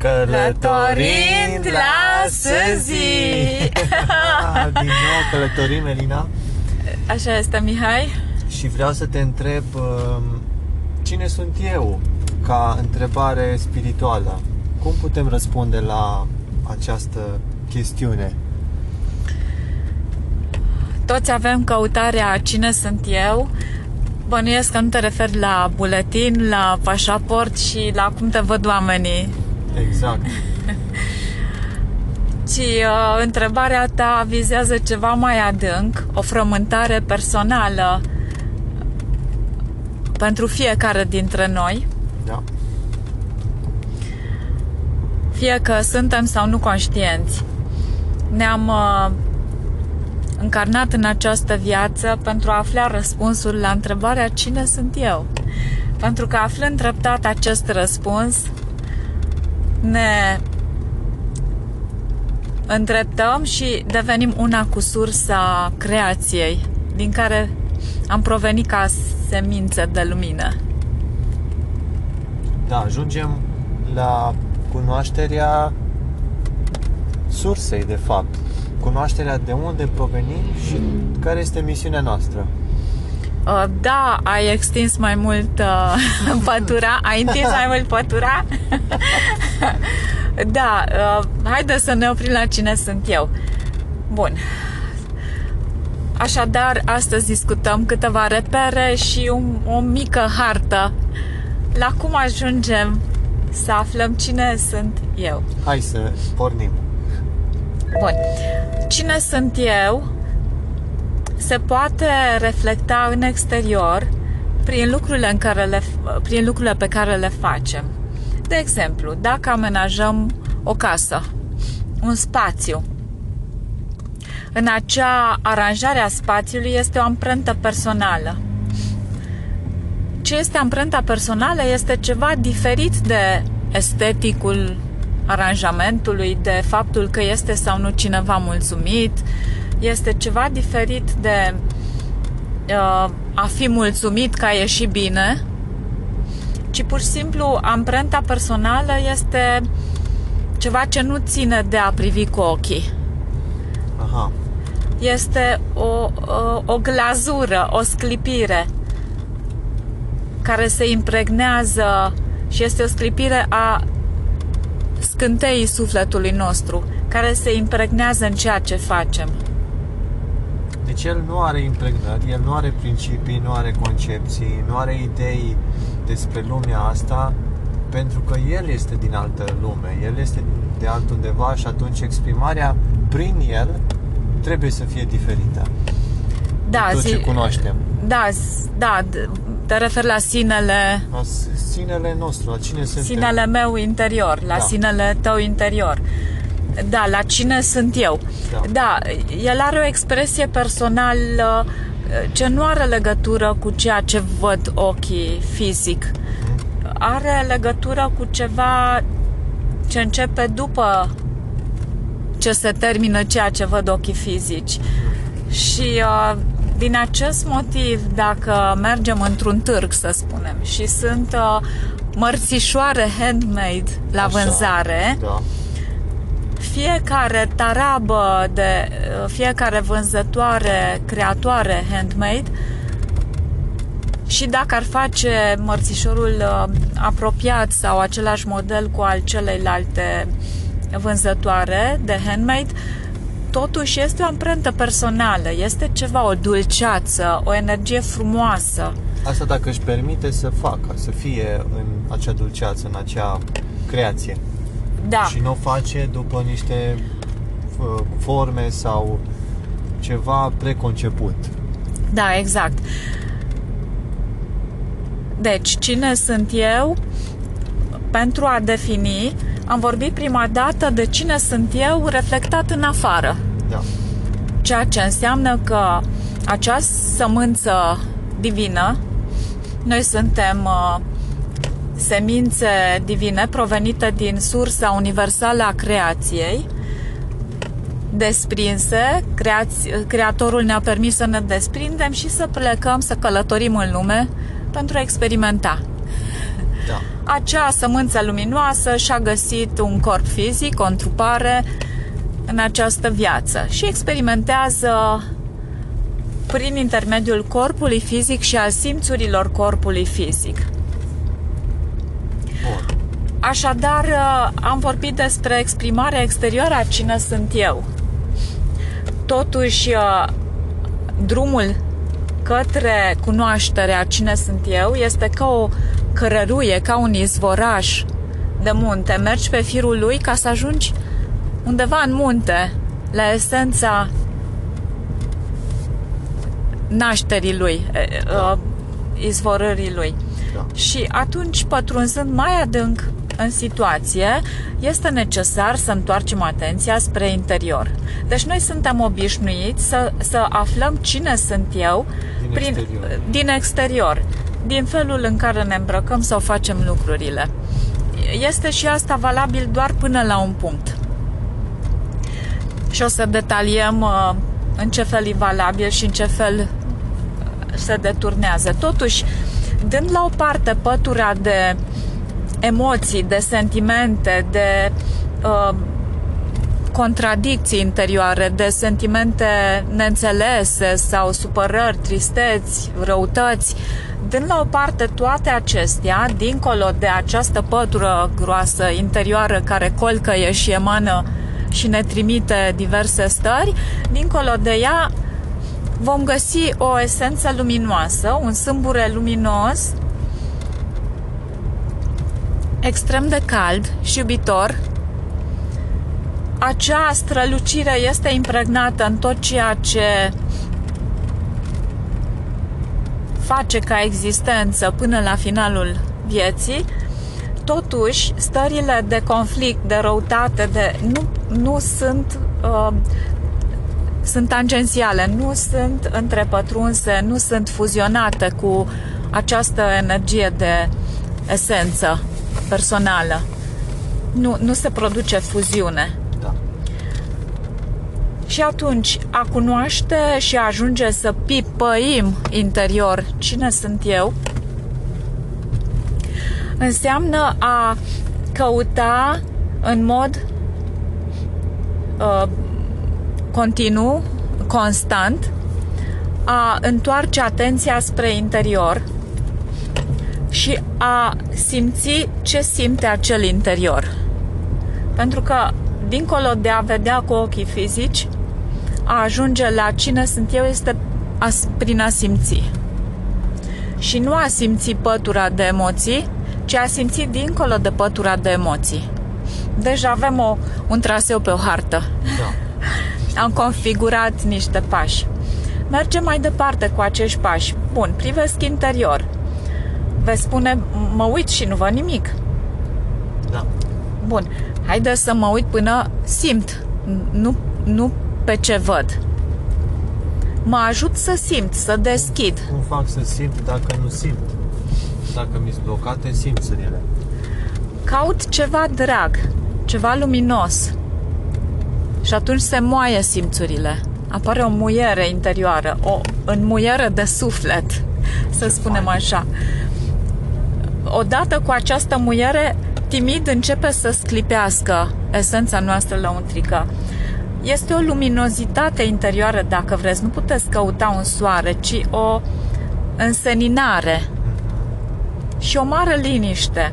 Călătorind la Săzi. Din nou călătorim, Elina. Așa este, Mihai. Și vreau să te întreb um, Cine sunt eu? Ca întrebare spirituală? Cum putem răspunde la această chestiune? Toți avem căutarea cine sunt eu. Bănuiesc că nu te referi la buletin, la pașaport și la cum te văd oamenii Exact. Ci uh, întrebarea ta vizează ceva mai adânc, o frământare personală pentru fiecare dintre noi. Da. Fie că suntem sau nu conștienți. Ne-am uh, încarnat în această viață pentru a afla răspunsul la întrebarea cine sunt eu. Pentru că aflând treptat acest răspuns, ne îndreptăm și devenim una cu sursa creației, din care am provenit ca semință de lumină. Da, ajungem la cunoașterea sursei, de fapt. Cunoașterea de unde provenim și care este misiunea noastră. Uh, da, ai extins mai mult uh, pătura, ai întins mai mult pătura. da, uh, haide să ne oprim la cine sunt eu. Bun. Așadar, astăzi discutăm câteva repere și un, o mică hartă la cum ajungem să aflăm cine sunt eu. Hai să pornim. Bun. Cine sunt eu se poate reflecta în exterior prin lucrurile, în care le, prin lucrurile pe care le facem. De exemplu, dacă amenajăm o casă, un spațiu, în acea aranjare a spațiului este o amprentă personală. Ce este amprenta personală este ceva diferit de esteticul aranjamentului, de faptul că este sau nu cineva mulțumit, este ceva diferit de uh, a fi mulțumit că a ieșit bine, ci pur și simplu amprenta personală este ceva ce nu ține de a privi cu ochii. Aha. Este o, o, o glazură, o sclipire care se impregnează și este o sclipire a scânteii sufletului nostru, care se impregnează în ceea ce facem. Deci el nu are impregnări, el nu are principii, nu are concepții, nu are idei despre lumea asta, pentru că el este din altă lume, el este de altundeva și atunci exprimarea prin el trebuie să fie diferită. Da, tot zi, ce cunoaștem. Da, da, te referi la sinele La sinele nostru, la cine suntem. sinele meu interior, la Da. sinele tău interior. Da, la cine sunt eu. Da. Da, el are o expresie personală ce nu are legătură cu ceea ce văd ochii fizic. Are legătură cu ceva ce începe după ce se termină ceea ce văd ochii fizici. Și uh, din acest motiv, dacă mergem într-un târg, să spunem, și sunt uh, mărțișoare handmade la Așa, vânzare, Da. Fiecare tarabă de uh, fiecare vânzătoare, creatoare handmade și dacă ar face mărțișorul uh, apropiat sau același model cu al celeilalte vânzătoare de handmade, totuși este o amprentă personală, este ceva, o dulceață, o energie frumoasă. Asta dacă își permite să facă, să fie în acea dulceață, în acea creație. Da. Și nu o face după niște uh, forme sau ceva preconceput. Da, exact. Deci, cine sunt eu? Pentru a defini, am vorbit prima dată de cine sunt eu reflectat în afară. Da. Ceea ce înseamnă că acea sămânță divină, noi suntem uh, semințe divine provenite din sursa universală a creației, desprinse, creați, creatorul ne-a permis să ne desprindem și să plecăm, să călătorim în lume pentru a experimenta. Da. acea sămânță luminoasă și-a găsit un corp fizic, o întrupare în această viață și experimentează prin intermediul corpului fizic și al simțurilor corpului fizic. Bun. Așadar, am vorbit despre exprimarea exterioară a cine sunt eu. Totuși, drumul către cunoașterea cine sunt eu este ca o cărăruie, ca un izvoraș de munte. Mergi pe firul lui ca să ajungi undeva în munte, la esența nașterii lui, da. izvorării lui. Da. Și atunci, pătrunzând mai adânc în situație, este necesar să întoarcem atenția spre interior. Deci noi suntem obișnuiți să, să aflăm cine sunt eu din, prin, exterior. din exterior, din felul în care ne îmbrăcăm sau facem lucrurile. Este și asta valabil doar până la un punct. Și o să detaliem uh, în ce fel e valabil și în ce fel uh, se deturnează. Totuși, dând la o parte pătura de emoții, de sentimente, de uh, contradicții interioare, de sentimente neînțelese sau supărări, tristeți, răutăți, dând la o parte toate acestea, dincolo de această pătură groasă interioară care colcăie și emană și ne trimite diverse stări, dincolo de ea vom găsi o esență luminoasă, un sâmbure luminos, extrem de cald și iubitor. Acea strălucire este impregnată în tot ceea ce face ca existență până la finalul vieții, totuși stările de conflict, de răutate, de, nu, nu sunt uh, sunt tangențiale, nu sunt întrepătrunse, nu sunt fuzionate cu această energie de esență personală. Nu, nu se produce fuziune. Da. Și atunci, a cunoaște și a ajunge să pipăim interior cine sunt eu, înseamnă a căuta în mod uh, continuu, constant, a întoarce atenția spre interior și a simți ce simte acel interior. Pentru că, dincolo de a vedea cu ochii fizici, a ajunge la cine sunt eu este prin a simți. Și nu a simți pătura de emoții, ci a simți dincolo de pătura de emoții. Deci avem o, un traseu pe o hartă. Da. Am configurat niște pași. Mergem mai departe cu acești pași. Bun, privesc interior veți spune, mă uit și nu văd nimic. Da. Bun, haide să mă uit până simt, nu, nu pe ce văd. Mă ajut să simt, să deschid. Cum fac să simt dacă nu simt? Dacă mi-s blocate simțurile. Caut ceva drag, ceva luminos. Și atunci se moaie simțurile. Apare o muiere interioară, o înmuiere de suflet, să spunem așa odată cu această muiere, timid începe să sclipească esența noastră lăuntrică. Este o luminozitate interioară, dacă vreți. Nu puteți căuta un soare, ci o înseninare și o mare liniște.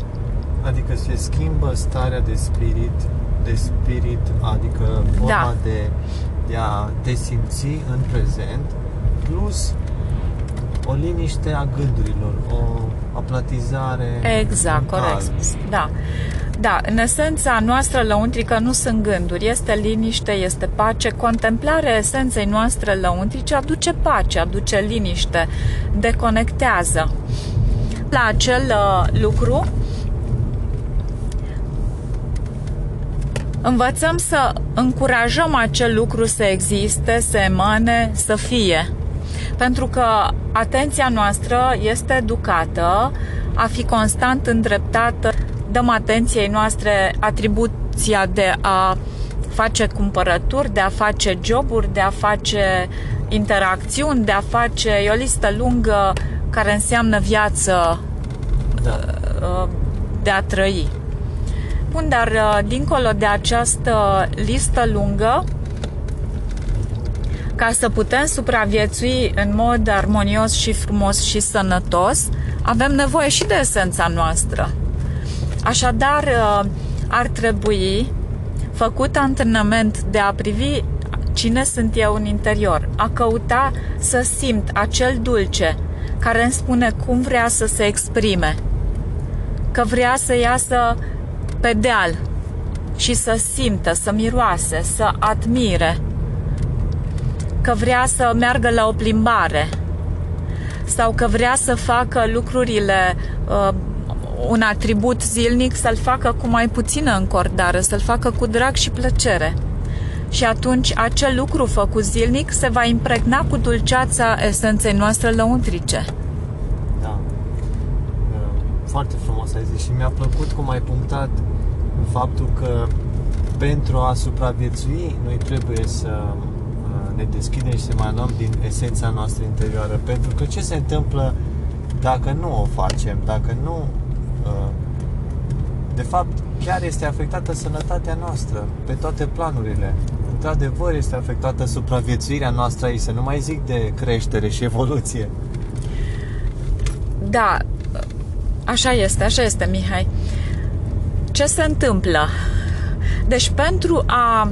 Adică se schimbă starea de spirit, de spirit, adică forma da. de, de a te simți în prezent, plus o liniște a gândurilor, o aplatizare. Exact, mentală. corect. Da. Da, în esența noastră lăuntrică nu sunt gânduri, este liniște, este pace. Contemplarea esenței noastre lăuntrice aduce pace, aduce liniște, deconectează. La acel uh, lucru învățăm să încurajăm acel lucru să existe, să emane, să fie pentru că atenția noastră este educată a fi constant îndreptată, dăm atenției noastre atribuția de a face cumpărături, de a face joburi, de a face interacțiuni, de a face e o listă lungă care înseamnă viață da. Uh, de a trăi. Bun, dar uh, dincolo de această listă lungă, ca să putem supraviețui în mod armonios și frumos și sănătos, avem nevoie și de esența noastră. Așadar, uh, ar trebui făcut antrenament de a privi cine sunt eu în interior, a căuta să simt acel dulce care îmi spune cum vrea să se exprime, că vrea să iasă pe deal și să simtă, să miroase, să admire, că vrea să meargă la o plimbare sau că vrea să facă lucrurile uh, un atribut zilnic să-l facă cu mai puțină încordare, să-l facă cu drag și plăcere. Și atunci acel lucru făcut zilnic se va impregna cu dulceața esenței noastre lăuntrice. Da. Foarte frumos ai zis și mi-a plăcut cum ai punctat faptul că pentru a supraviețui noi trebuie să ne deschidem și să mai luăm din esența noastră interioară. Pentru că ce se întâmplă dacă nu o facem, dacă nu de fapt, chiar este afectată sănătatea noastră pe toate planurile. Într-adevăr, este afectată supraviețuirea noastră aici, să nu mai zic de creștere și evoluție. Da, așa este, așa este, Mihai. Ce se întâmplă? Deci, pentru a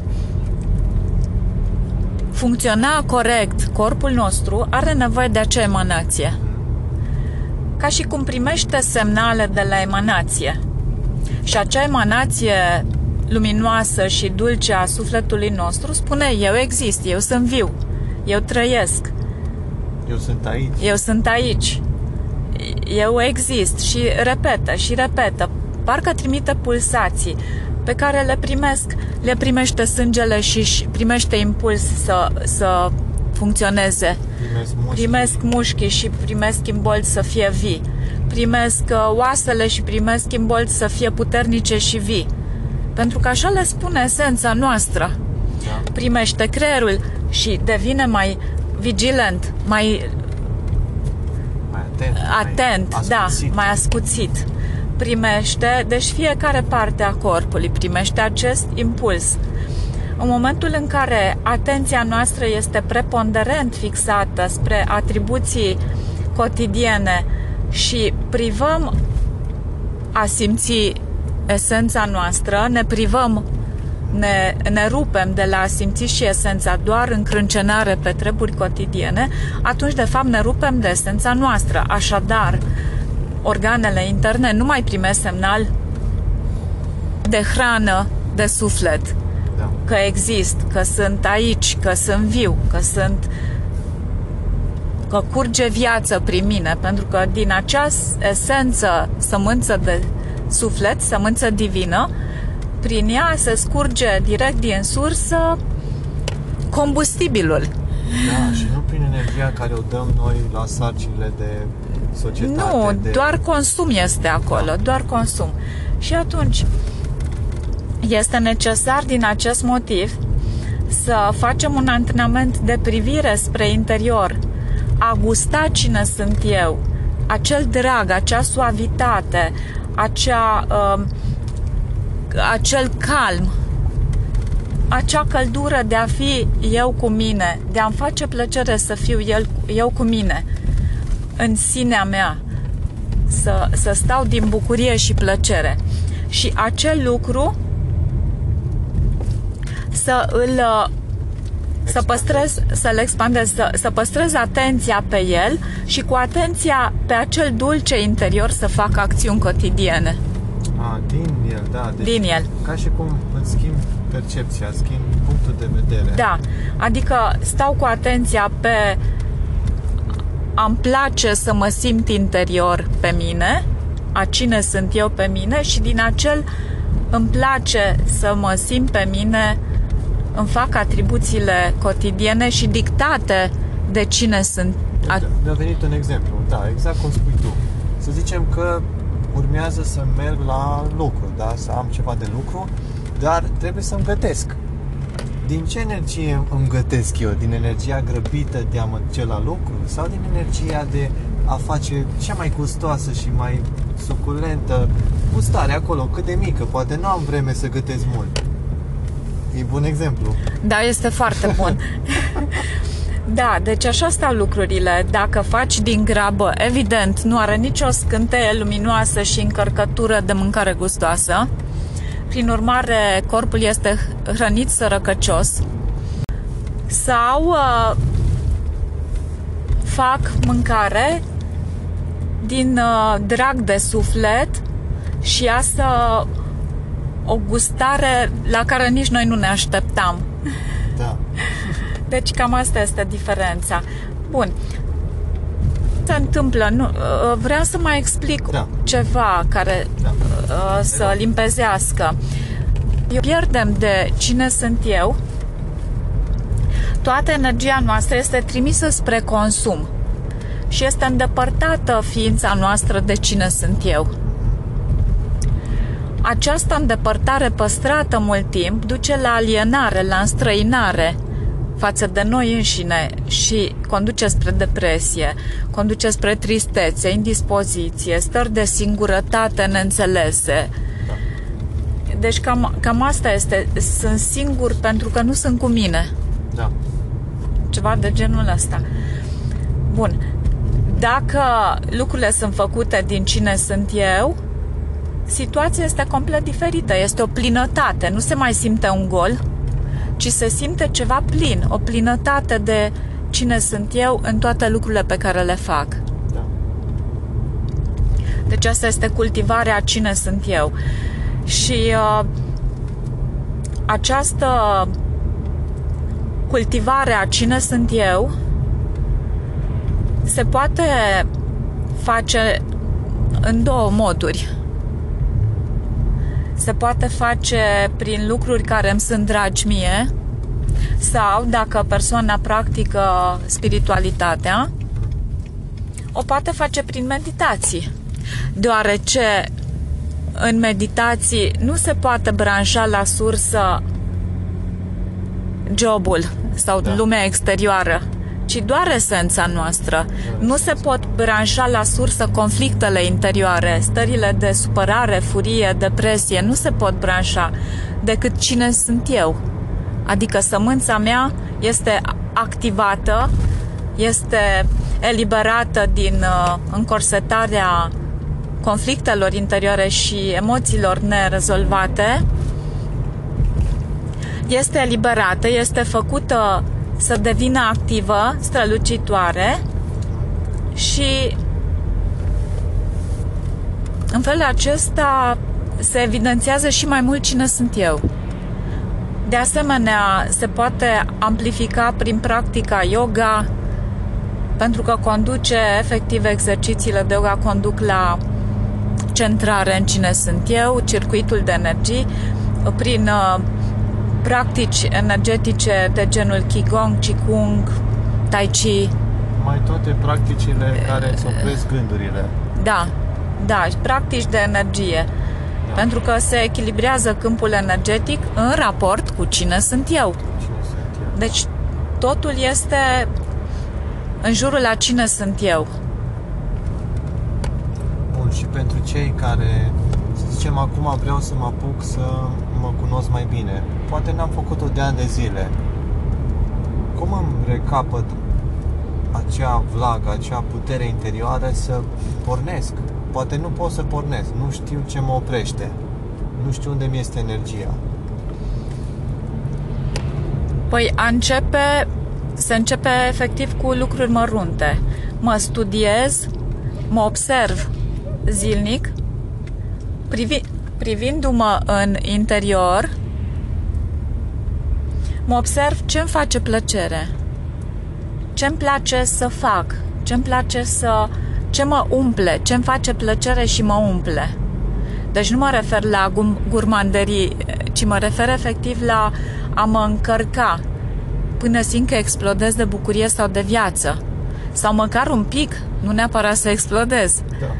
funcționa corect corpul nostru, are nevoie de acea emanație ca și cum primește semnale de la emanație. Și acea emanație luminoasă și dulce a sufletului nostru spune eu exist, eu sunt viu, eu trăiesc. Eu sunt aici. Eu sunt aici. Eu exist și repetă și repetă. Parcă trimite pulsații pe care le primesc, le primește sângele și primește impuls să, să funcționeze. Primesc mușchi. primesc mușchii și primesc imbolți să fie vii. Primesc uh, oasele și primesc imbolți să fie puternice și vii. Pentru că așa le spune esența noastră. Da. Primește creierul și devine mai vigilent, mai Mai atent. atent, mai da, ascuțit. mai ascuțit. Primește, deci fiecare parte a corpului primește acest impuls. În momentul în care atenția noastră este preponderent fixată spre atribuții cotidiene și privăm a simți esența noastră, ne privăm, ne, ne rupem de la a simți și esența doar în crâncenare pe treburi cotidiene, atunci de fapt ne rupem de esența noastră. Așadar, organele interne nu mai primesc semnal de hrană, de suflet, Da. că exist, că sunt aici, că sunt viu, că sunt că curge viață prin mine, pentru că din acea esență, sămânță de suflet, sămânță divină, prin ea se scurge direct din sursă combustibilul. Da, și nu prin energia care o dăm noi la sarcinile de societate. Nu, de... doar consum este acolo, doar consum. Și atunci este necesar din acest motiv să facem un antrenament de privire spre interior, a gusta cine sunt eu, acel drag, acea suavitate, acea, uh, acel calm, acea căldură de a fi eu cu mine, de a-mi face plăcere să fiu el, eu cu mine, în sinea mea, să, să stau din bucurie și plăcere. Și acel lucru să îl uh, să păstrez, să-l expandez, să, să păstrez atenția pe el și cu atenția pe acel dulce interior să fac acțiuni cotidiene A, din el, da. Deci, din el. Ca și cum îți schimb percepția, schimb punctul de vedere. Da, adică stau cu atenția pe am place să mă simt interior pe mine, a cine sunt eu pe mine și din acel îmi place să mă simt pe mine, îmi fac atribuțiile cotidiene și dictate de cine sunt. A, Da, Mi-a venit un exemplu, da, exact cum spui tu. Să zicem că urmează să merg la lucru, da, să am ceva de lucru, dar trebuie să-mi gătesc. Din ce energie îmi gătesc eu? Din energia grăbită de a mă duce la lucru? Sau din energia de a face cea mai gustoasă și mai suculentă, gustare acolo, cât de mică, poate nu am vreme să gătesc mult. E bun exemplu. Da, este foarte bun. Da, deci așa stau lucrurile. Dacă faci din grabă, evident, nu are nicio scânteie luminoasă și încărcătură de mâncare gustoasă. Prin urmare, corpul este hrănit sărăcăcios. Sau uh, fac mâncare din uh, drag de suflet și asta o gustare la care nici noi nu ne așteptam. Da. Deci cam asta este diferența. Bun. Se întâmplă, nu, uh, vreau să mai explic Da. ceva care Da. uh, să limpezească. Pierdem de cine sunt eu, toată energia noastră este trimisă spre consum și este îndepărtată ființa noastră de cine sunt eu. Această îndepărtare păstrată mult timp duce la alienare, la înstrăinare față de noi înșine și conduce spre depresie, conduce spre tristețe, indispoziție, stări de singurătate neînțelese. Deci cam, cam asta este. Sunt singur pentru că nu sunt cu mine. Da. Ceva de genul ăsta. Bun. Dacă lucrurile sunt făcute din cine sunt eu, situația este complet diferită. Este o plinătate. Nu se mai simte un gol, ci se simte ceva plin. O plinătate de cine sunt eu în toate lucrurile pe care le fac. Da. Deci asta este cultivarea cine sunt eu. Și uh, această cultivare a cine sunt eu se poate face în două moduri. Se poate face prin lucruri care îmi sunt dragi mie sau dacă persoana practică spiritualitatea, o poate face prin meditații. Deoarece în meditații nu se poate branșa la sursă jobul sau Da. lumea exterioară, ci doar esența noastră. Nu se pot branșa la sursă conflictele interioare, stările de supărare, furie, depresie, nu se pot branșa decât cine sunt eu. Adică sămânța mea este activată, este eliberată din uh, încorsetarea conflictelor interioare și emoțiilor nerezolvate, este eliberată, este făcută să devină activă, strălucitoare și în felul acesta se evidențiază și mai mult cine sunt eu. De asemenea, se poate amplifica prin practica yoga, pentru că conduce, efectiv, exercițiile de yoga conduc la centrare în cine sunt eu, circuitul de energii, prin uh, practici energetice de genul Qigong, Qigong, Tai Chi, Mai toate practicile care îți opresc gândurile. da, da, practici de energie. Da. Pentru că se echilibrează câmpul energetic în raport cu cine sunt eu. Cine sunt eu? Deci totul este în jurul a cine sunt eu. Bun, și pentru cei care, să zicem, acum vreau să mă apuc să mă cunosc mai bine. Poate n-am făcut-o de ani de zile. Cum îmi recapăt acea vlagă, acea putere interioară să pornesc? Poate nu pot să pornesc, nu știu ce mă oprește. Nu știu unde mi este energia. Păi a începe, se începe efectiv cu lucruri mărunte. Mă studiez, mă observ zilnic, privi, privindu-mă în interior, mă observ ce îmi face plăcere, ce îmi place să fac, ce îmi place să... ce mă umple, ce îmi face plăcere și mă umple. Deci nu mă refer la gum- gurmanderii, ci mă refer efectiv la a mă încărca până simt că explodez de bucurie sau de viață. Sau măcar un pic, nu neapărat să explodez. Da.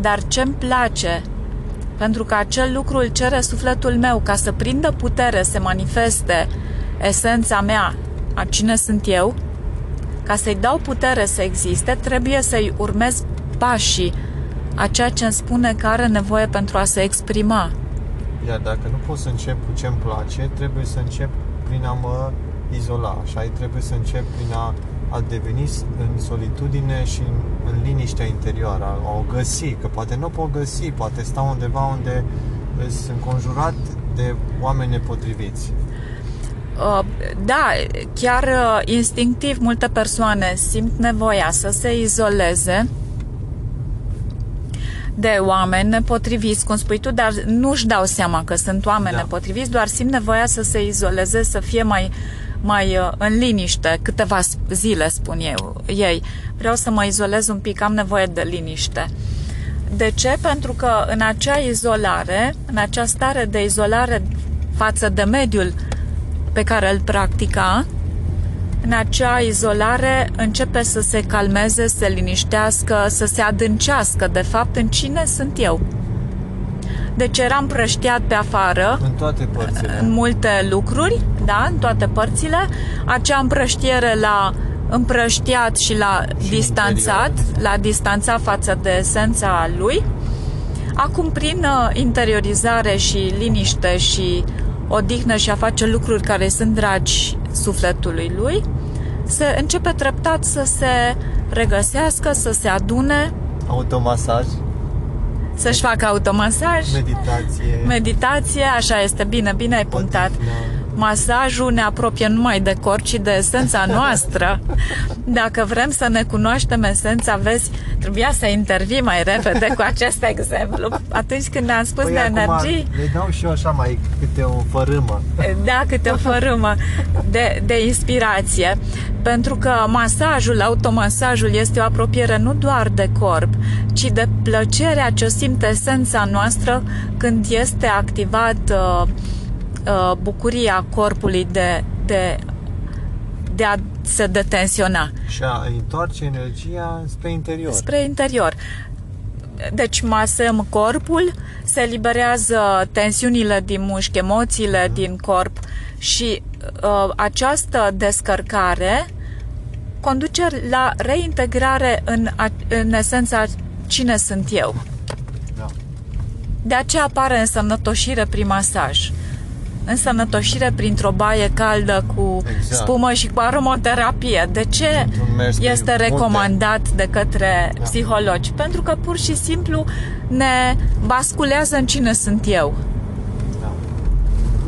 Dar ce-mi place, pentru că acel lucru îl cere sufletul meu ca să prindă putere, să manifeste esența mea, a cine sunt eu, ca să-i dau putere să existe, trebuie să-i urmez pașii a ceea ce îmi spune că are nevoie pentru a se exprima. Iar dacă nu pot să încep cu ce-mi place, trebuie să încep prin a mă izola. Și ai trebuie să încep prin a, a deveni în solitudine și în, în liniștea interioară, a o găsi, că poate nu o pot găsi, poate stau undeva unde sunt conjurat de oameni nepotriviți. Uh, da, chiar uh, instinctiv multe persoane simt nevoia să se izoleze de oameni nepotriviți, cum spui tu, dar nu-și dau seama că sunt oameni da. nepotriviți, doar simt nevoia să se izoleze, să fie mai, mai uh, în liniște, câteva zile, spun eu, ei. Vreau să mă izolez un pic, am nevoie de liniște. De ce? Pentru că în acea izolare, în acea stare de izolare față de mediul pe care îl practica, în acea izolare începe să se calmeze, să se liniștească, să se adâncească, de fapt, în cine sunt eu. Deci eram prăștiat pe afară. În toate părțile. În multe lucruri, da, în toate părțile. Acea împrăștiere la împrăștiat și la și distanțat, interior. la distanțat față de esența lui. Acum, prin uh, interiorizare și liniște și odihnă și a face lucruri care sunt dragi sufletului lui, se începe treptat să se regăsească, să se adune. Automasaj. Să-și facă automasaj. Meditație. Meditație, așa este, bine, bine ai punctat. Odihna masajul ne apropie numai de corp, ci de esența noastră. Dacă vrem să ne cunoaștem esența, vezi, trebuia să intervii mai repede cu acest exemplu. Atunci când ne-am spus păi de energii... Le dau și eu așa mai câte o fărâmă. Da, câte o fărâmă de, de inspirație. Pentru că masajul, automasajul este o apropiere nu doar de corp, ci de plăcerea ce simte esența noastră când este activat uh, uh, bucuria corpului de, de, de a se detensiona. Și a întoarce energia spre interior. Spre interior. Deci masăm corpul, se eliberează tensiunile din mușchi, emoțiile mm. din corp și uh, această descărcare conduce la reintegrare în, în esența cine sunt eu. Da. De aceea apare însănătoșire prin masaj însănătoșire printr-o baie caldă cu exact. spumă și cu aromoterapie. De ce este recomandat multe. de către da. psihologi? Pentru că pur și simplu ne basculează în cine sunt eu. Da.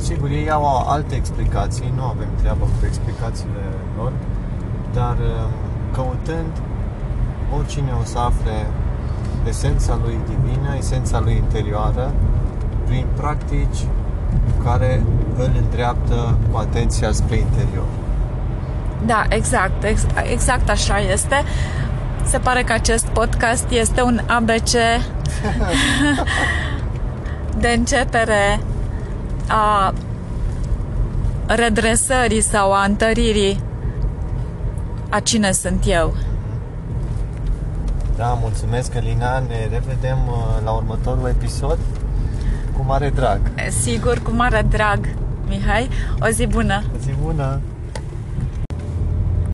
Sigur, ei au alte explicații, nu avem treabă cu explicațiile lor, dar um, căutând oricine o să afle esența lui divină, esența lui interioară, prin practici care îl îndreaptă cu atenția spre interior. Da, exact, ex- exact așa este. Se pare că acest podcast este un ABC de începere a redresării sau a întăririi a cine sunt eu. Da, mulțumesc, Alina. Ne revedem uh, la următorul episod. Cu mare drag. Sigur, cu mare drag, Mihai. O zi bună! O zi bună!